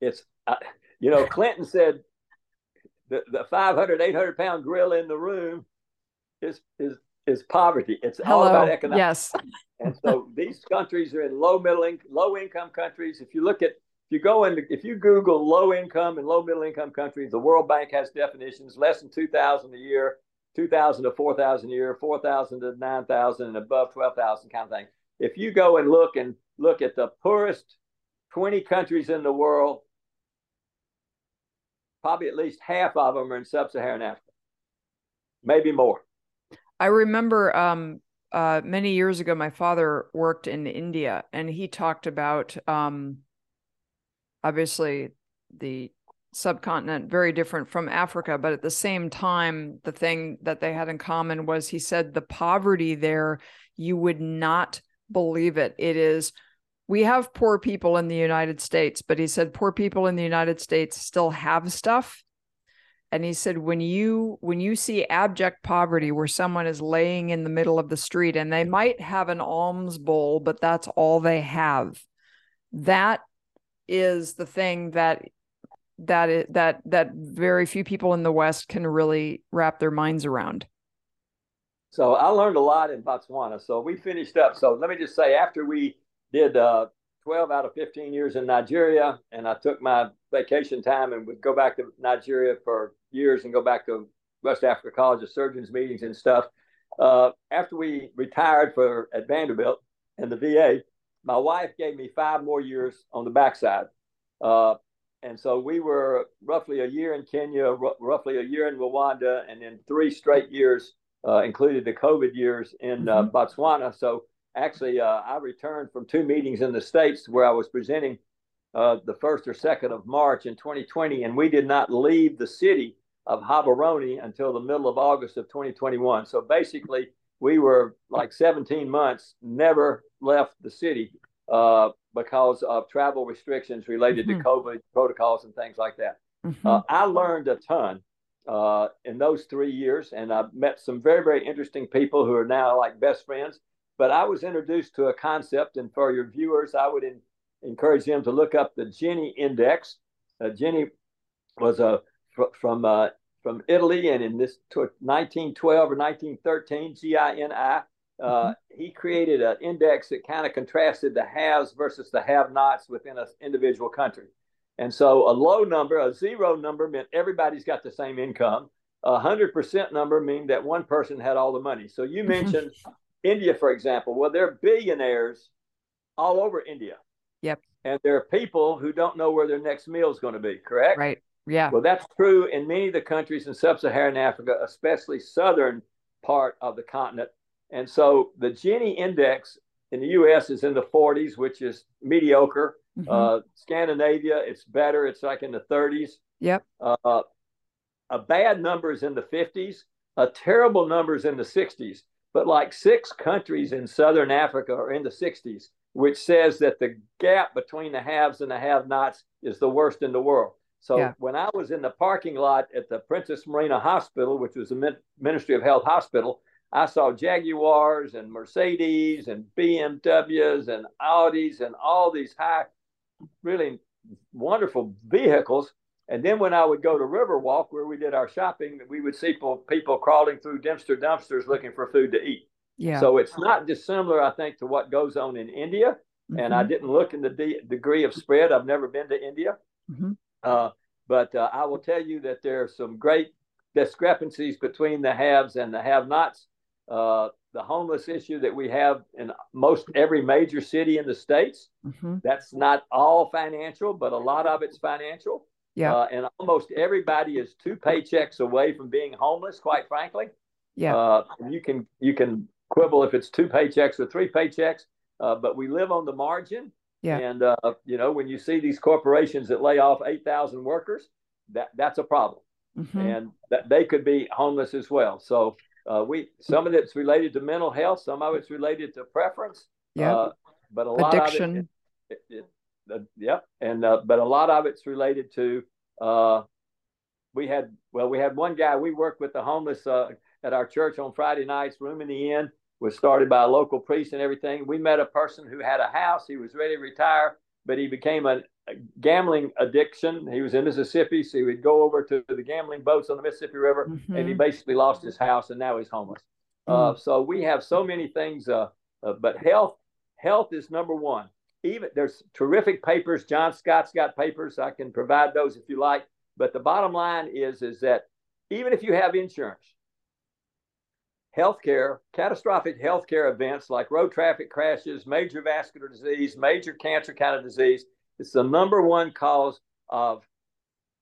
It's uh, you know Clinton said the, the 500 800 pound gorilla in the room is is is poverty. It's Hello. all about economics. Yes. and so these countries are in low middle in, low income countries. If you look at if you go into if you Google low income and low middle income countries, the World Bank has definitions less than two thousand a year, two thousand to four thousand a year, four thousand to nine thousand, and above twelve thousand kind of thing. If you go and look and look at the poorest twenty countries in the world, probably at least half of them are in sub-Saharan Africa, maybe more. I remember um, uh, many years ago, my father worked in India, and he talked about um, obviously the subcontinent very different from Africa, but at the same time, the thing that they had in common was he said the poverty there, you would not believe it. It is we have poor people in the United States, but he said poor people in the United States still have stuff. And he said when you when you see abject poverty where someone is laying in the middle of the street and they might have an alms bowl but that's all they have. That is the thing that that is, that that very few people in the west can really wrap their minds around. So i learned a lot in botswana. So we finished up. So let me just say after we did uh, 12 out of 15 years in nigeria and i took my vacation time and would go back to nigeria for years and go back to West Africa College of Surgeons meetings and stuff. Uh, after we retired for at Vanderbilt and the VA, my wife gave me five more years on the backside. Uh, and so we were roughly a year in Kenya, r- roughly a year in Rwanda, and then three straight years, uh, included the COVID years in uh, mm-hmm. Botswana. So actually, uh, I returned from two meetings in the States where I was presenting uh, the first or second of March in 2020, and we did not leave the city of Gaborone until the middle of August of 2021. So basically, we were like 17 months, never left the city uh, because of travel restrictions related mm-hmm. to COVID protocols and things like that. Mm-hmm. Uh, I learned a ton uh, in those three years, and I met some very, very interesting people who are now like best friends. But I was introduced to a concept, and for your viewers, I would in, encourage them to look up the Gini Index. Uh, Gini was a from uh, from Italy, and in this 1912 or 1913, GINI, uh, mm-hmm. he created an index that kind of contrasted the haves versus the have-nots within an individual country. And so a low number, a zero number, meant everybody's got the same income. A hundred percent number mean that one person had all the money. So you mentioned India, for example. Well, there are billionaires all over India. Yep. And there are people who don't know where their next meal is going to be. Correct. Right. Yeah. Well, that's true in many of the countries in sub-Saharan Africa, especially southern part of the continent. And so the Gini index in the U.S. is in the 40s, which is mediocre. Mm-hmm. Uh, Scandinavia, it's better. It's like in the 30s. Yep. Uh, a bad number is in the 50s. A terrible number is in the 60s. But like six countries in southern Africa are in the 60s, which says that the gap between the haves and the have-nots is the worst in the world. So yeah. when I was in the parking lot at the Princess Marina Hospital, which was a Ministry of Health hospital, I saw Jaguars and Mercedes and BMWs and Audis and all these high, really wonderful vehicles. And then when I would go to Riverwalk, where we did our shopping, we would see people, people crawling through dumpster dumpsters looking for food to eat. Yeah. So it's not dissimilar, I think, to what goes on in India. Mm-hmm. And I mm-hmm. didn't look in the de- degree of spread. I've never been to India. Mm-hmm. Uh, but uh, I will tell you that there are some great discrepancies between the haves and the have-nots. Uh, the homeless issue that we have in most every major city in the states. Mm-hmm. That's not all financial, but a lot of it's financial. Yeah. Uh, and almost everybody is two paychecks away from being homeless. Quite frankly. Yeah. Uh, you can you can quibble if it's two paychecks or three paychecks, uh, but we live on the margin. Yeah. And uh, you know, when you see these corporations that lay off eight thousand workers, that that's a problem, mm-hmm. and that they could be homeless as well. So uh, we some of it's related to mental health, some of it's related to preference. Yeah. Uh, but a lot addiction. of it, it, it, it yep, and uh, but a lot of it's related to. Uh, we had well, we had one guy. We worked with the homeless uh, at our church on Friday nights. Room in the Inn was started by a local priest and everything. We met a person who had a house. He was ready to retire, but he became a, a gambling addiction. He was in Mississippi, so he would go over to the gambling boats on the Mississippi River, mm-hmm. and he mm-hmm. basically lost his house, and now he's homeless. Mm. Uh, so we have so many things, uh, uh, but health health is number one. Even there's terrific papers. John Scott's got papers. I can provide those if you like. But the bottom line is is that even if you have insurance, healthcare, catastrophic healthcare events like road traffic crashes, major vascular disease, major cancer kind of disease, it's the number one cause of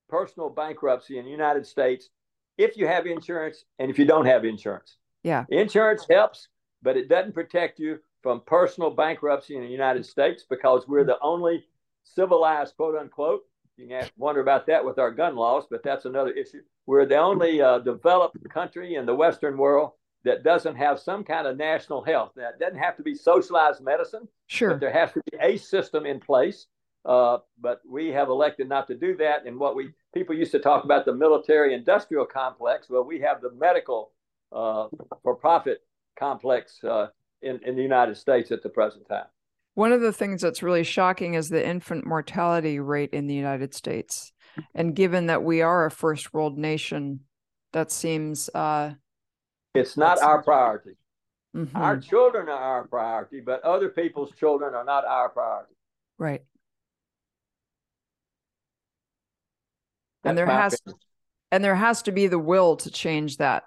personal bankruptcy in the United States if you have insurance and if you don't have insurance. Yeah. Insurance helps, but it doesn't protect you from personal bankruptcy in the United States because we're the only civilized, quote unquote. You can wonder about that with our gun laws, but that's another issue. We're the only uh, developed country in the Western world that doesn't have some kind of national health. That doesn't have to be socialized medicine. Sure. But there has to be a system in place. Uh, but we have elected not to do that. And what we people used to talk about the military industrial complex. Well, we have the medical uh, for profit complex uh, in, in the United States at the present time. One of the things that's really shocking is the infant mortality rate in the United States. And given that we are a first world nation, that seems. Uh, it's not our priority. Mm-hmm. Our children are our priority, but other people's children are not our priority. Right. That's and there has opinion. and there has to be the will to change that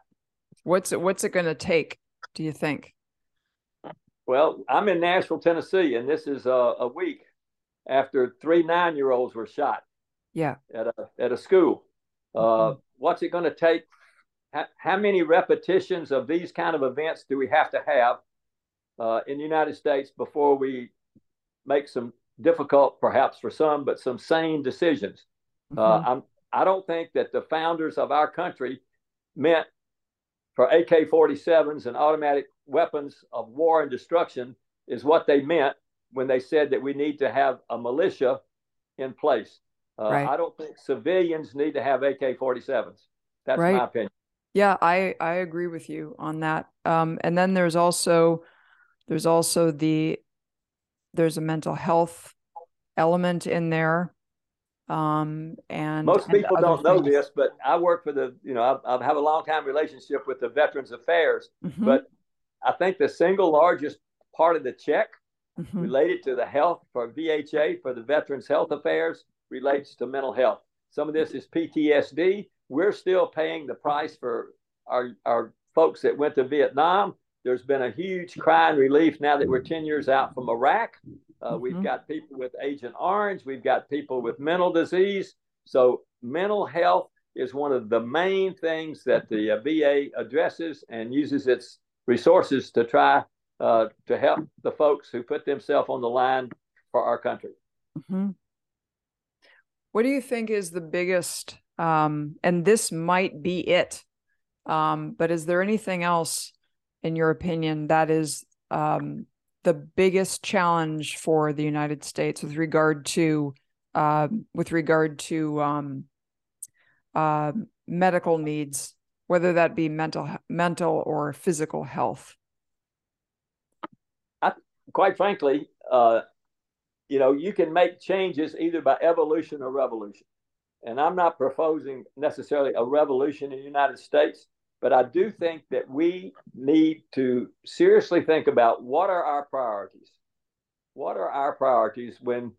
What's it What's it going to take? Do you think? Well, I'm in Nashville, Tennessee, and this is a, a week after three nine year olds were shot. Yeah. At a at a school. Uh, mm-hmm. Uh, what's it going to take? How, how, many repetitions of these kind of events do we have to have uh, in the United States before we make some difficult, perhaps for some, but some sane decisions? Uh, mm-hmm. Uh, I'm, I don't think that the founders of our country meant for AK 47s and automatic weapons of war and destruction is what they meant when they said that we need to have a militia in place. Uh, right. I don't think civilians need to have AK 47s. That's right. my opinion. Yeah, I, I agree with you on that. Um, and then there's also there's also the there's a mental health element in there um, and most and people don't know this, but I work for the, you know, I, I have a long time relationship with the Veterans Affairs, mm-hmm. but I think the single largest part of the check mm-hmm. related to the health for VHA for the Veterans Health Affairs relates to mental health. Some of this is PTSD. We're still paying the price for our, our folks that went to Vietnam. There's been a huge cry and relief now that we're 10 years out from Iraq. Uh, mm-hmm. We've got people with Agent Orange. We've got people with mental disease. So, mental health is one of the main things that the uh, VA addresses and uses its resources to try uh, to help the folks who put themselves on the line for our country. Mm-hmm. What do you think is the biggest, um, and this might be it, um, but is there anything else, in your opinion, that is um, the biggest challenge for the United States with regard to uh, with regard to um, uh, medical needs, whether that be mental mental or physical health? I, quite frankly, uh, you know, you can make changes either by evolution or revolution. And I'm not proposing necessarily a revolution in the United States. But I do think that we need to seriously think about what are our priorities? What are our priorities when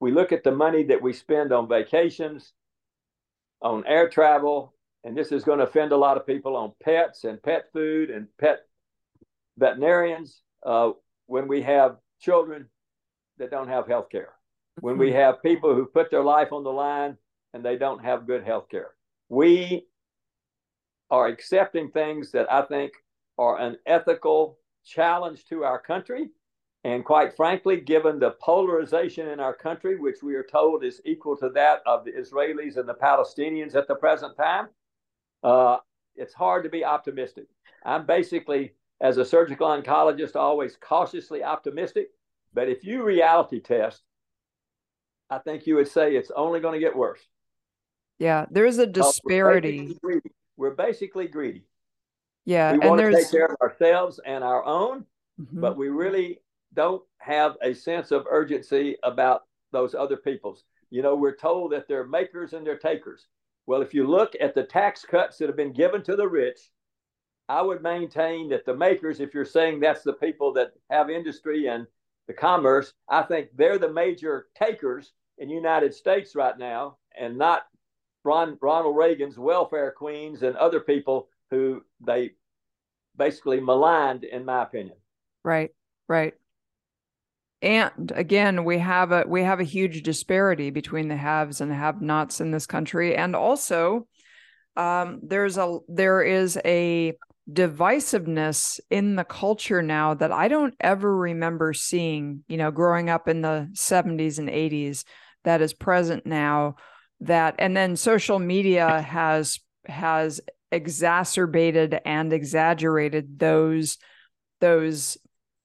we look at the money that we spend on vacations, on air travel, and this is going to offend a lot of people on pets and pet food and pet veterinarians uh, when we have children that don't have health care, when we mm-hmm. have people who put their life on the line and they don't have good health care. We are accepting things that I think are an ethical challenge to our country. And quite frankly, given the polarization in our country, which we are told is equal to that of the Israelis and the Palestinians at the present time, uh, it's hard to be optimistic. I'm basically as a surgical oncologist, always cautiously optimistic. But if you reality test, I think you would say it's only going to get worse. Yeah, there's a disparity. Basically, we're basically greedy. Yeah, we want to take care of ourselves and our own, mm-hmm. but we really don't have a sense of urgency about those other people's. You know, we're told that they're makers and they're takers. Well, if you look at the tax cuts that have been given to the rich, I would maintain that the makers, if you're saying that's the people that have industry and the commerce, I think they're the major takers in the United States right now, and not Ron, Ronald Reagan's welfare queens and other people who they basically maligned, in my opinion. Right, right and again we have a we have a huge disparity between the haves and have nots in this country and also um, there's a there is a divisiveness in the culture now that i don't ever remember seeing you know growing up in the 70s and 80s that is present now that and then social media has has exacerbated and exaggerated those those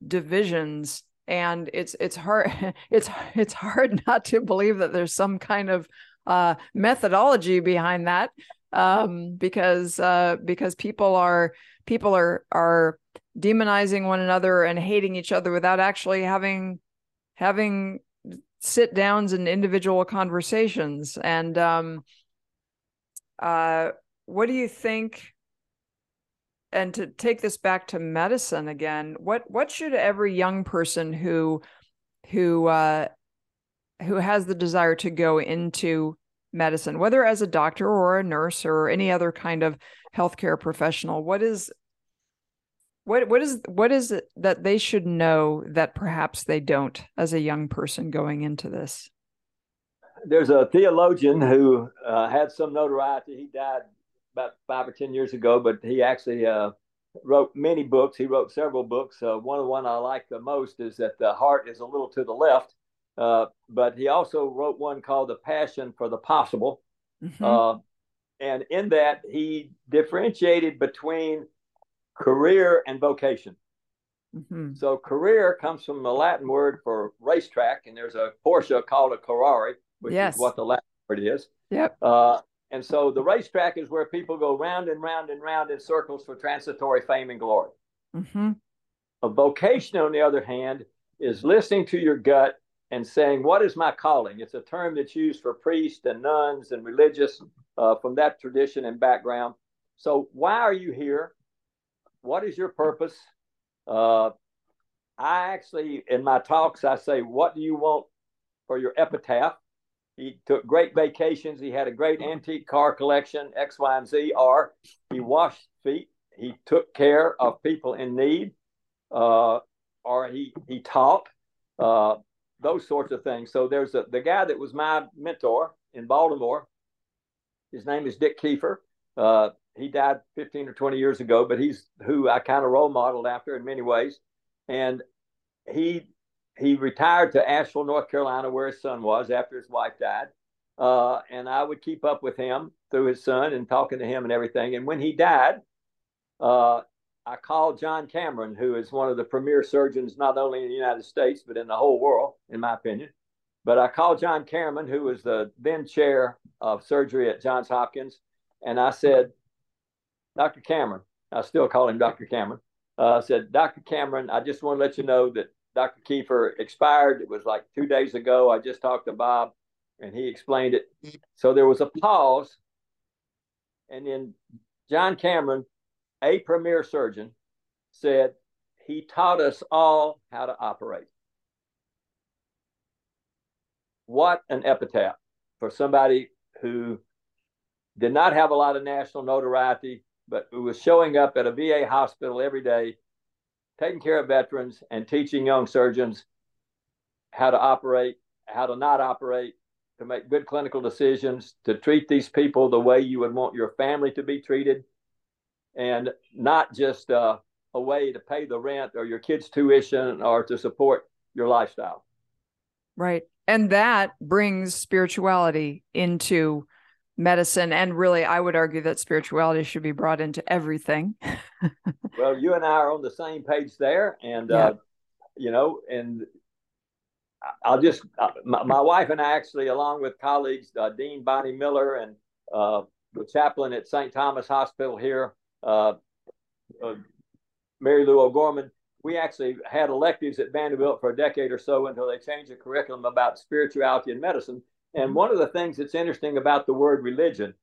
divisions. And it's it's hard it's it's hard not to believe that there's some kind of uh, methodology behind that um, because uh, because people are people are are demonizing one another and hating each other without actually having having sit downs and individual conversations. And um, uh, what do you think? And to take this back to medicine again, what what should every young person who who uh, who has the desire to go into medicine, whether as a doctor or a nurse or any other kind of healthcare professional, what is what what is what is it that they should know that perhaps they don't as a young person going into this? There's a theologian who uh, had some notoriety. He died about five or ten years ago, but he actually uh, wrote many books. He wrote several books. Uh, one of the one I like the most is that the heart is a little to the left. Uh, but he also wrote one called The Passion for the Possible. Mm-hmm. Uh, and in that, he differentiated between career and vocation. Mm-hmm. So, career comes from the Latin word for racetrack, and there's a Porsche called a Carrera, which yes. is what the Latin word is. Yep. Uh, and so the racetrack is where people go round and round and round in circles for transitory fame and glory. Mm-hmm. A vocation, on the other hand, is listening to your gut and saying, What is my calling? It's a term that's used for priests and nuns and religious uh, from that tradition and background. So, why are you here? What is your purpose? Uh, I actually, in my talks, I say, What do you want for your epitaph? He took great vacations. He had a great antique car collection, X, Y, and Z. Or he washed feet. He took care of people in need, uh, or he he taught uh, those sorts of things. So there's a the guy that was my mentor in Baltimore. His name is Dick Kiefer. Uh, he died 15 or 20 years ago, but he's who I kind of role modeled after in many ways. And he he retired to Asheville, North Carolina, where his son was after his wife died. Uh, and I would keep up with him through his son and talking to him and everything. And when he died, uh, I called John Cameron, who is one of the premier surgeons, not only in the United States, but in the whole world, in my opinion. But I called John Cameron, who was the then chair of surgery at Johns Hopkins. And I said, Dr. Cameron, I still call him Dr. Cameron. Uh, said, Dr. Cameron, I just want to let you know that Dr. Kiefer expired. It was like two days ago. I just talked to Bob and he explained it. So there was a pause. And then John Cameron, a premier surgeon, said he taught us all how to operate. What an epitaph for somebody who did not have a lot of national notoriety, but was showing up at a VA hospital every day taking care of veterans and teaching young surgeons how to operate, how to not operate, to make good clinical decisions, to treat these people the way you would want your family to be treated, and not just uh, a way to pay the rent or your kids' tuition or to support your lifestyle. Right. And that brings spirituality into medicine and really i would argue that spirituality should be brought into everything well you and i are on the same page there and yeah. uh, you know and i'll just uh, my, my, wife and i actually along with colleagues uh, dean bonnie miller and uh, the chaplain at st thomas hospital here uh, uh, mary lou o'gorman we actually had electives at vanderbilt for a decade or so until they changed the curriculum about spirituality and medicine and one of the things that's interesting about the word religion,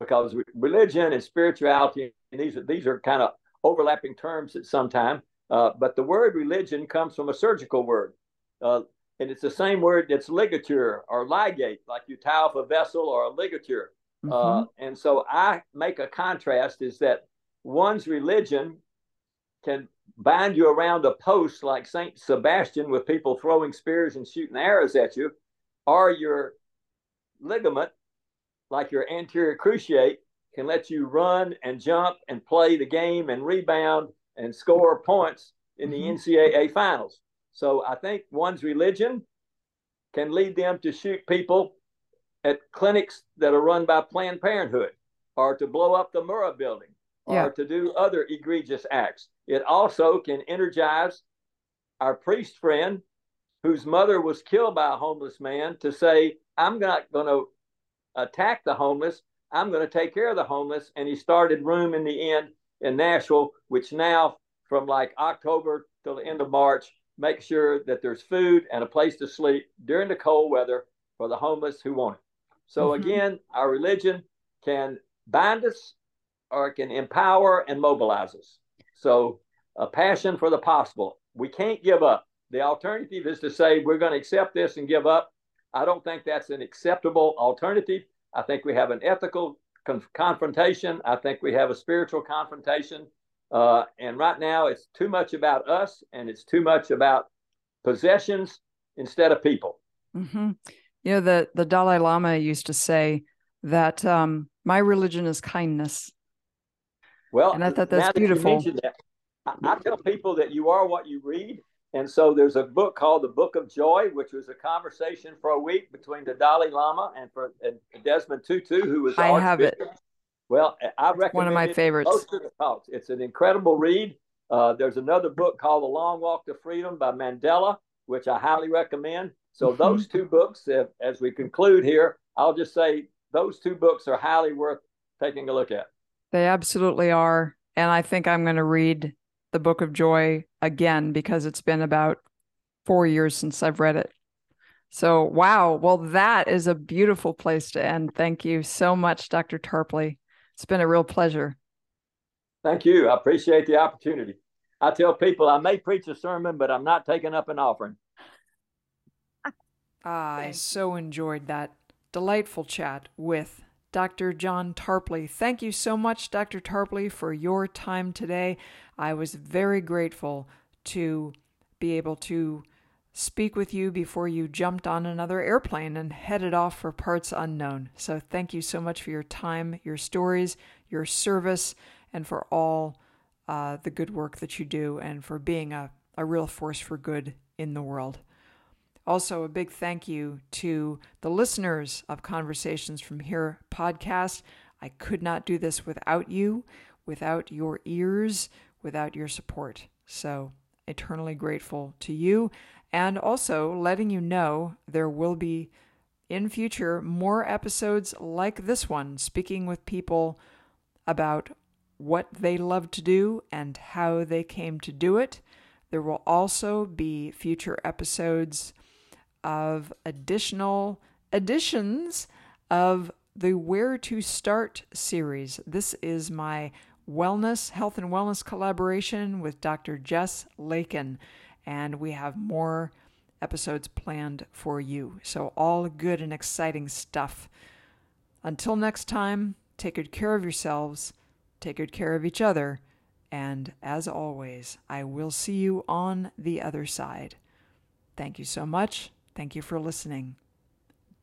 because religion and spirituality, and these are, these are kind of overlapping terms at some time, uh, but the word religion comes from a surgical word. Uh, and it's the same word that's ligature or ligate, like you tie off a vessel or a ligature. Uh, mm-hmm. Uh, and so I make a contrast is that one's religion can bind you around a post like Saint Sebastian with people throwing spears and shooting arrows at you, or your ligament, like your anterior cruciate, can let you run and jump and play the game and rebound and score points in the mm-hmm. NCAA finals. So I think one's religion can lead them to shoot people at clinics that are run by Planned Parenthood or to blow up the Murrah building or yeah. to do other egregious acts. It also can energize our priest friend whose mother was killed by a homeless man to say, I'm not going to attack the homeless. I'm going to take care of the homeless. And he started Room in the Inn in Nashville, which now, from like October till the end of March, makes sure that there's food and a place to sleep during the cold weather for the homeless who want it. So, mm-hmm. again, our religion can bind us or it can empower and mobilize us. So, a passion for the possible. We can't give up. The alternative is to say we're going to accept this and give up. I don't think that's an acceptable alternative. I think we have an ethical con- confrontation. I think we have a spiritual confrontation. Uh, and right now, it's too much about us and it's too much about possessions instead of people. Mm-hmm. You know, the, the Dalai Lama used to say that um, my religion is kindness. Well, and I thought that's beautiful. That, I, I tell people that you are what you read. And so there's a book called The Book of Joy, which was a conversation for a week between the Dalai Lama and, for, and Desmond Tutu, who was I have it. Well, I recommend one of my favorites. Most of the talks. It's an incredible read. Uh, there's another book called The Long Walk to Freedom by Mandela, which I highly recommend. So mm-hmm. those two books, if, as we conclude here, I'll just say those two books are highly worth taking a look at. They absolutely are. And I think I'm going to read the Book of Joy again because it's been about four years since I've read it. So, wow. Well, that is a beautiful place to end. Thank you so much, Dr. Tarpley. It's been a real pleasure. Thank you. I appreciate the opportunity. I tell people I may preach a sermon, but I'm not taking up an offering. I so enjoyed that delightful chat with Dr. John Tarpley. Thank you so much, Dr. Tarpley, for your time today. I was very grateful to be able to speak with you before you jumped on another airplane and headed off for parts unknown. So, thank you so much for your time, your stories, your service, and for all uh, the good work that you do and for being a, a real force for good in the world. Also, a big thank you to the listeners of Conversations from Here podcast. I could not do this without you, without your ears, without your support. So, eternally grateful to you. And also letting you know there will be in future more episodes like this one, speaking with people about what they love to do and how they came to do it. There will also be future episodes of additional editions of the Where to Start series. This is my wellness, health and wellness collaboration with Dr. Jess Lakin, and we have more episodes planned for you. So, all good and exciting stuff. Until next time, take good care of yourselves, take good care of each other, and as always, I will see you on the other side. Thank you so much. Thank you for listening.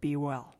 Be well.